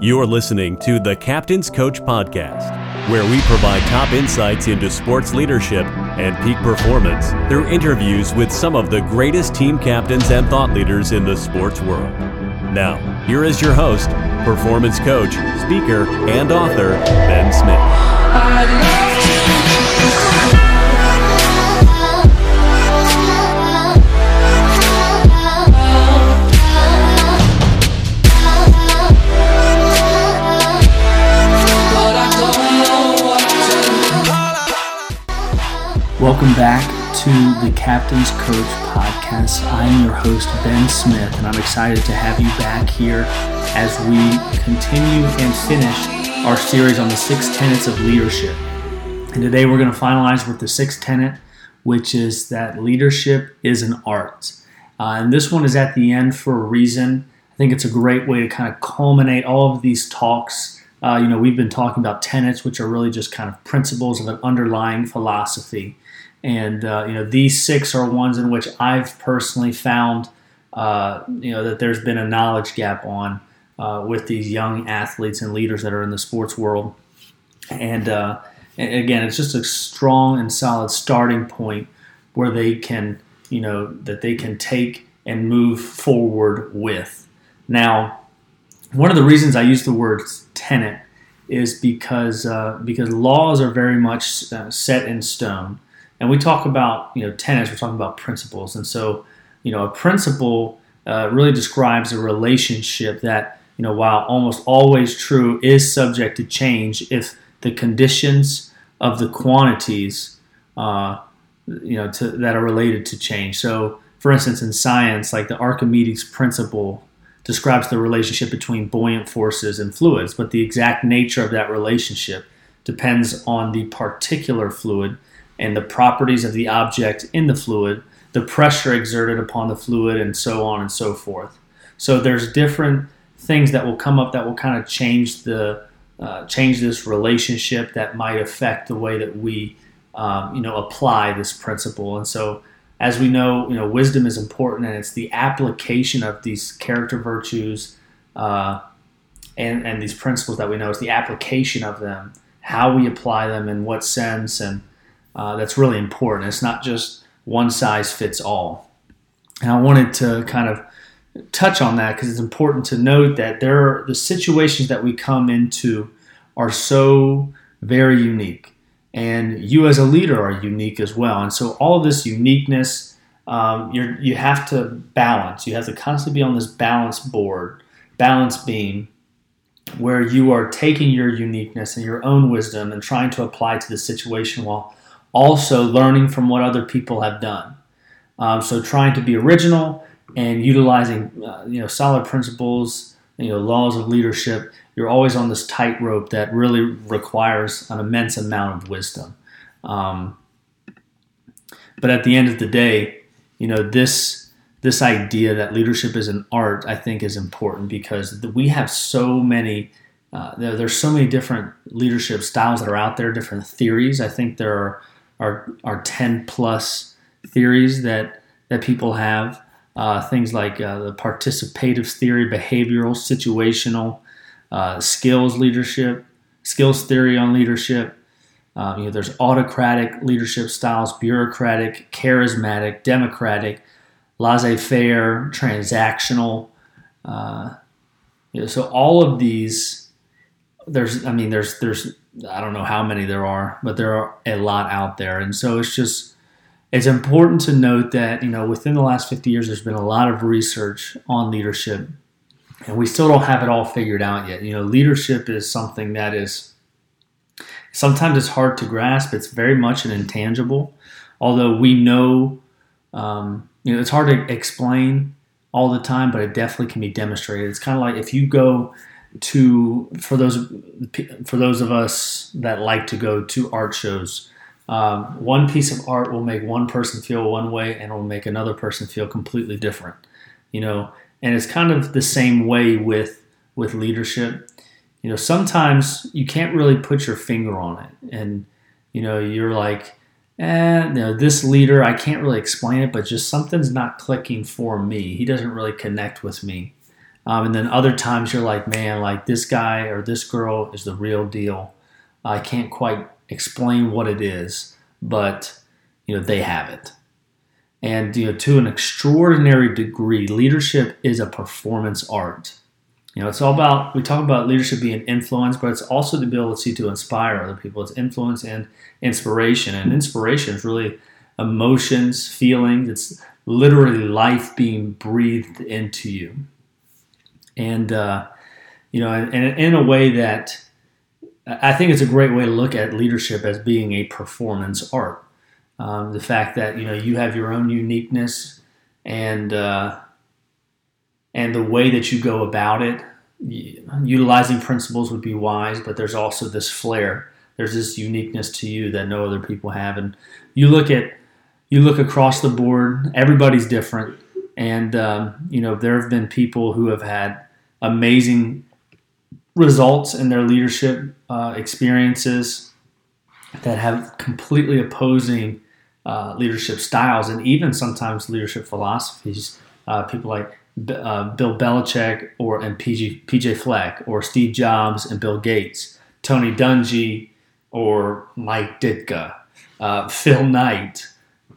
You're listening to the Captain's Coach Podcast, where we provide top insights into sports leadership and peak performance through interviews with some of the greatest team captains and thought leaders in the sports world. Now, here is your host, performance coach, speaker, and author, Ben Smith. To the Captain's Coach podcast. I'm your host, Ben Smith, and I'm excited to have you back here as we continue and finish our series on the six tenets of leadership. And today we're going to finalize with the sixth tenet, which is that leadership is an art. Uh, and this one is at the end for a reason. I think it's a great way to kind of culminate all of these talks. Uh, you know, we've been talking about tenets, which are really just kind of principles of an underlying philosophy. And uh, you know, these six are ones in which I've personally found, uh, you know, that there's been a knowledge gap on uh, with these young athletes and leaders that are in the sports world. And, uh, and again, it's just a strong and solid starting point where they can, you know, that they can take and move forward with. Now, one of the reasons I use the word tenet is because uh, because laws are very much uh, set in stone and we talk about you know tenets we're talking about principles. And so you know a principle uh, really describes a relationship that you know while almost always true is subject to change if the conditions of the quantities uh, you know to, that are related to change. So for instance in science like the archimedes principle describes the relationship between buoyant forces and fluids but the exact nature of that relationship depends on the particular fluid and the properties of the object in the fluid, the pressure exerted upon the fluid, and so on and so forth. So there's different things that will come up that will kind of change the uh, change this relationship that might affect the way that we um, you know apply this principle. And so as we know, you know wisdom is important, and it's the application of these character virtues. Uh, and, and these principles that we know is the application of them, how we apply them, in what sense, and uh, that's really important. It's not just one size fits all. And I wanted to kind of touch on that because it's important to note that there are the situations that we come into are so very unique. And you as a leader are unique as well. And so all of this uniqueness, um, you you have to balance. You have to constantly be on this balance board, balance beam, where you are taking your uniqueness and your own wisdom and trying to apply to the situation while also learning from what other people have done. Um, so trying to be original and utilizing uh, you know solid principles, you know laws of leadership. You're always on this tightrope that really requires an immense amount of wisdom. Um, but at the end of the day, you know this this idea that leadership is an art, I think, is important because we have so many. Uh, there, there's so many different leadership styles that are out there, different theories. I think there are are are 10 plus theories that that people have. Uh, things like uh, the participative theory, behavioral, situational, uh, skills leadership, skills theory on leadership. Um, you know, there's autocratic leadership styles, bureaucratic, charismatic, democratic, laissez-faire, transactional. Uh, you know, so all of these, there's, I mean, there's there's I don't know how many there are, but there are a lot out there. And so it's just, it's important to note that, you know, within the last 50 years, there's been a lot of research on leadership, and we still don't have it all figured out yet. You know, leadership is something that is, sometimes it's hard to grasp. It's very much an intangible, although we know, um, you know, it's hard to explain all the time, but it definitely can be demonstrated. It's kind of like if you go, to for those for those of us that like to go to art shows. Um, one piece of art will make one person feel one way and will make another person feel completely different. You know, and it's kind of the same way with with leadership. You know, sometimes you can't really put your finger on it, and you know, you're like, eh, you know, this leader, I can't really explain it, but just something's not clicking for me. He doesn't really connect with me. Um, and then other times you're like, man, like this guy or this girl is the real deal. I can't quite explain what it is, but you know they have it. And you know, to an extraordinary degree, leadership is a performance art. You know, it's all about we talk about leadership being influence, but it's also the ability to inspire other people. It's influence and inspiration, and inspiration is really emotions, feelings. It's literally life being breathed into you, and uh, you know, and, and in a way that I think it's a great way to look at leadership as being a performance art. Um, the fact that you know you have your own uniqueness and uh, and the way that you go about it, utilizing principles would be wise. But there's also this flair. There's this uniqueness to you that no other people have. And you look at you look across the board. Everybody's different, and um, you know there have been people who have had amazing results in their leadership uh, experiences that have completely opposing uh, leadership styles and even sometimes leadership philosophies. Uh, people like uh, Bill Belichick or and PG, PJ Fleck or Steve Jobs and Bill Gates, Tony Dungy or Mike Ditka, uh, Phil Knight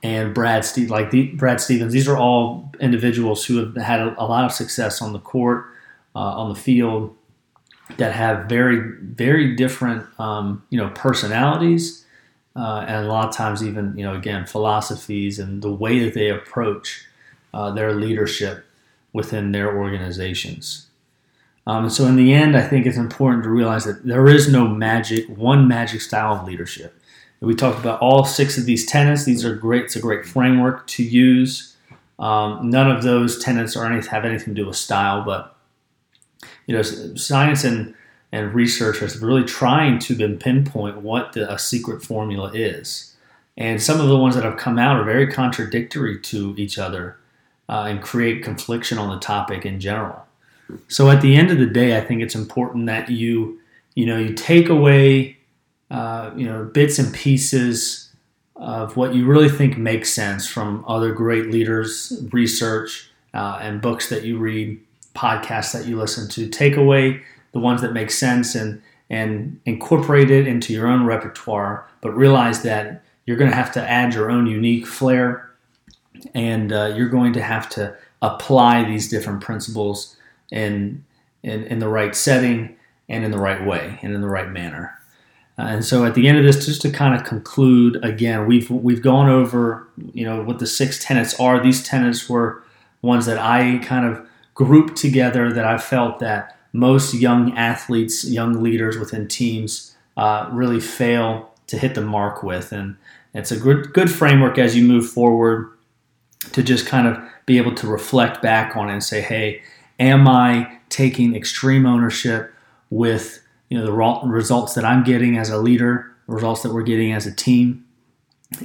and Brad Steve like the, Brad Stevens. These are all individuals who have had a, a lot of success on the court, uh, on the field, that have very very different um, you know personalities uh, and a lot of times even you know again philosophies and the way that they approach uh, their leadership within their organizations. Um, so in the end, I think it's important to realize that there is no magic, one magic style of leadership. We talked about all six of these tenets. These are great. It's a great framework to use. Um, none of those tenets or anything have anything to do with style, but you know, science and and researchers really trying to pinpoint what the, a secret formula is. And some of the ones that have come out are very contradictory to each other uh, and create confliction on the topic in general. So at the end of the day, I think it's important that you, you know, you take away, uh, you know, bits and pieces of what you really think makes sense from other great leaders, research, uh, and books that you read, podcasts that you listen to. Take away the ones that make sense and and incorporate it into your own repertoire, but realize that you're going to have to add your own unique flair and uh, you're going to have to apply these different principles in, in, in the right setting and in the right way and in the right manner. Uh, and so at the end of this, just to kind of conclude, again, we've we've gone over you know what the six tenets are. These tenets were ones that I kind of grouped together that I felt that most young athletes, young leaders within teams uh, really fail to hit the mark with. And it's a good, good framework as you move forward to just kind of be able to reflect back on it and say, hey, am I taking extreme ownership with you know the results that I'm getting as a leader, results that we're getting as a team?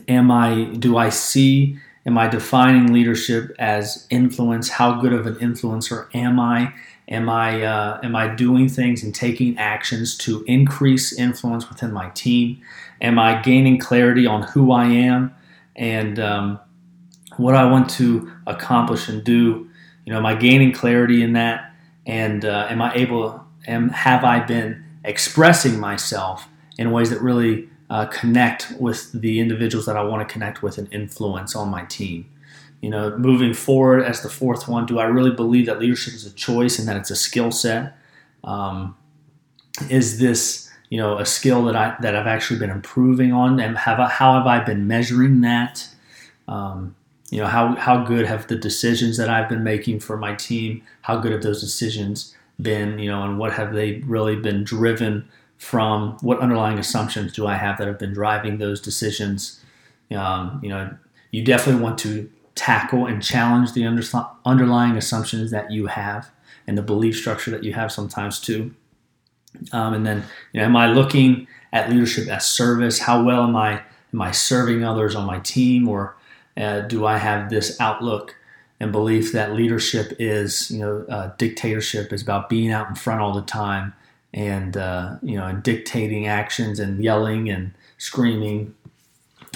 Am I do I see am I defining leadership as influence? How good of an influencer am I? Am I uh, am I doing things and taking actions to increase influence within my team? Am I gaining clarity on who I am and um, what I want to accomplish and do? You know, am I gaining clarity in that? And uh, am I able? Am have I been expressing myself in ways that really uh, connect with the individuals that I want to connect with and influence on my team? you know, moving forward as the fourth one, do I really believe that leadership is a choice and that it's a skill set? Um, is this, you know, a skill that I that I've actually been improving on, and have I, how have I been measuring that? Um, you know, how how good have the decisions that I've been making for my team? How good have those decisions been? You know, and what have they really been driven from? What underlying assumptions do I have that have been driving those decisions? Um, you know, you definitely want to tackle and challenge the under, underlying assumptions that you have and the belief structure that you have sometimes too. Um, and then, you know, am I looking at leadership as service? How well am I am I serving others on my team, or uh, do I have this outlook and belief that leadership is, you know, uh, dictatorship is about being out in front all the time and uh, you know, and dictating actions and yelling and screaming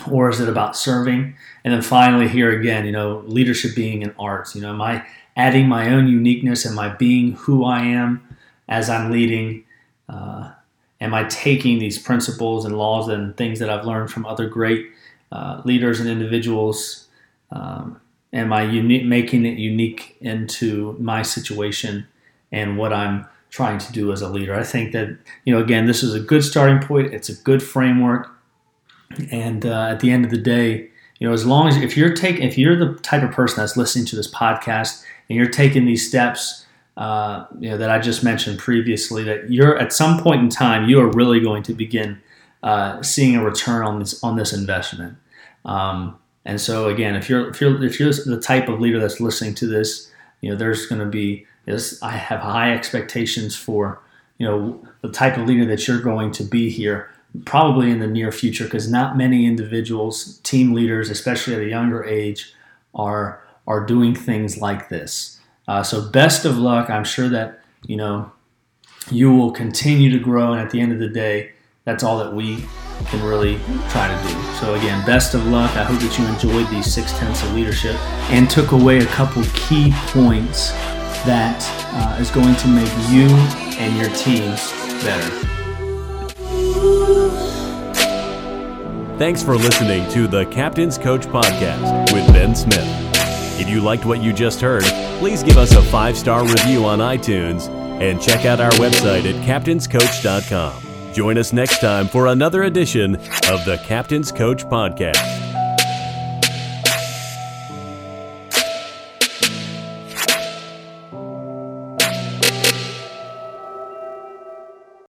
or is it about serving? And then finally, here again, you know, leadership being an art. You know, am I adding my own uniqueness? Am I being who I am as I'm leading? Uh, am I taking these principles and laws and things that I've learned from other great uh, leaders and individuals? Um, am I making it unique into my situation and what I'm trying to do as a leader? I think that you know, again, this is a good starting point. It's a good framework, and uh, at the end of the day, you know, as long as if you're taking, if you're the type of person that's listening to this podcast and you're taking these steps uh, you know, that I just mentioned previously, that you're at some point in time you are really going to begin uh, seeing a return on this on this investment. Um, and so again, if you're if you're if you're the type of leader that's listening to this, you know, there's going to be this. I have high expectations for you know the type of leader that you're going to be here probably in the near future because not many individuals team leaders especially at a younger age are are doing things like this uh, so best of luck. I'm sure that you know you will continue to grow, and at the end of the day, that's all that we can really try to do. So again, best of luck. I hope that you enjoyed these six tenets of leadership and took away a couple key points that uh, is going to make you and your teams better. Thanks for listening to the Captain's Coach Podcast with Ben Smith. If you liked what you just heard, please give us a five star review on iTunes and check out our website at captainscoach.com. Join us next time for another edition of the Captain's Coach Podcast.